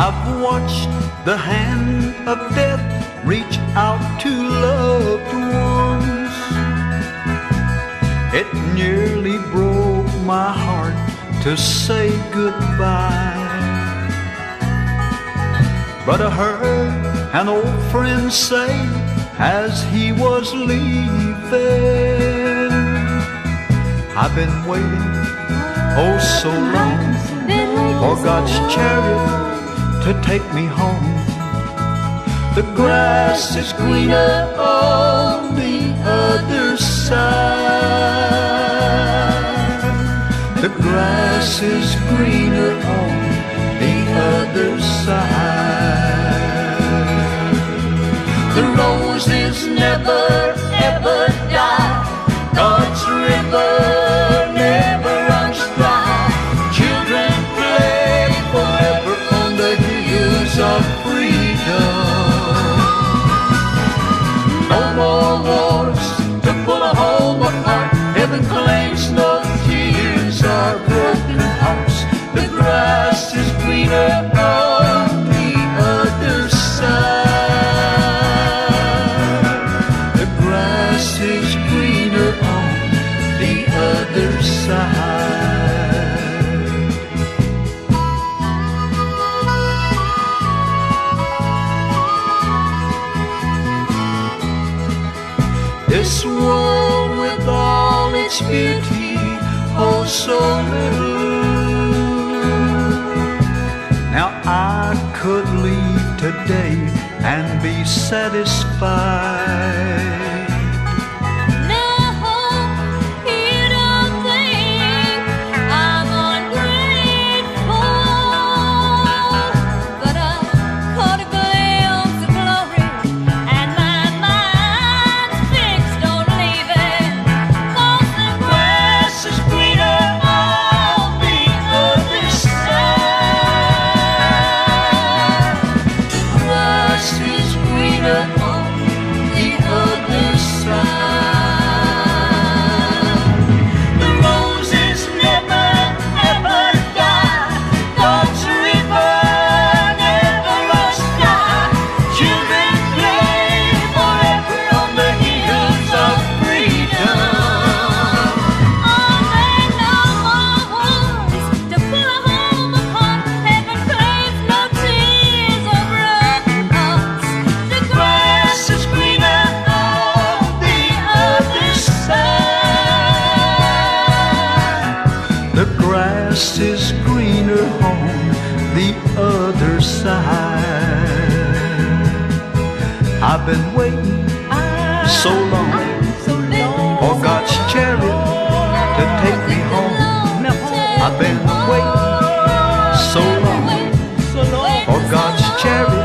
I've watched the hand of death reach out to loved ones. It nearly broke my heart to say goodbye. But I heard an old friend say as he was leaving, I've been waiting oh so long for God's chariot to take me home. The grass is greener on the other side. The grass is greener on the other side. The roses never This world with all its beauty, oh so little. Now I could leave today and be satisfied. grass is greener on the other side. I've been waiting so long for God's chariot to take me home. I've been waiting so long for God's chariot.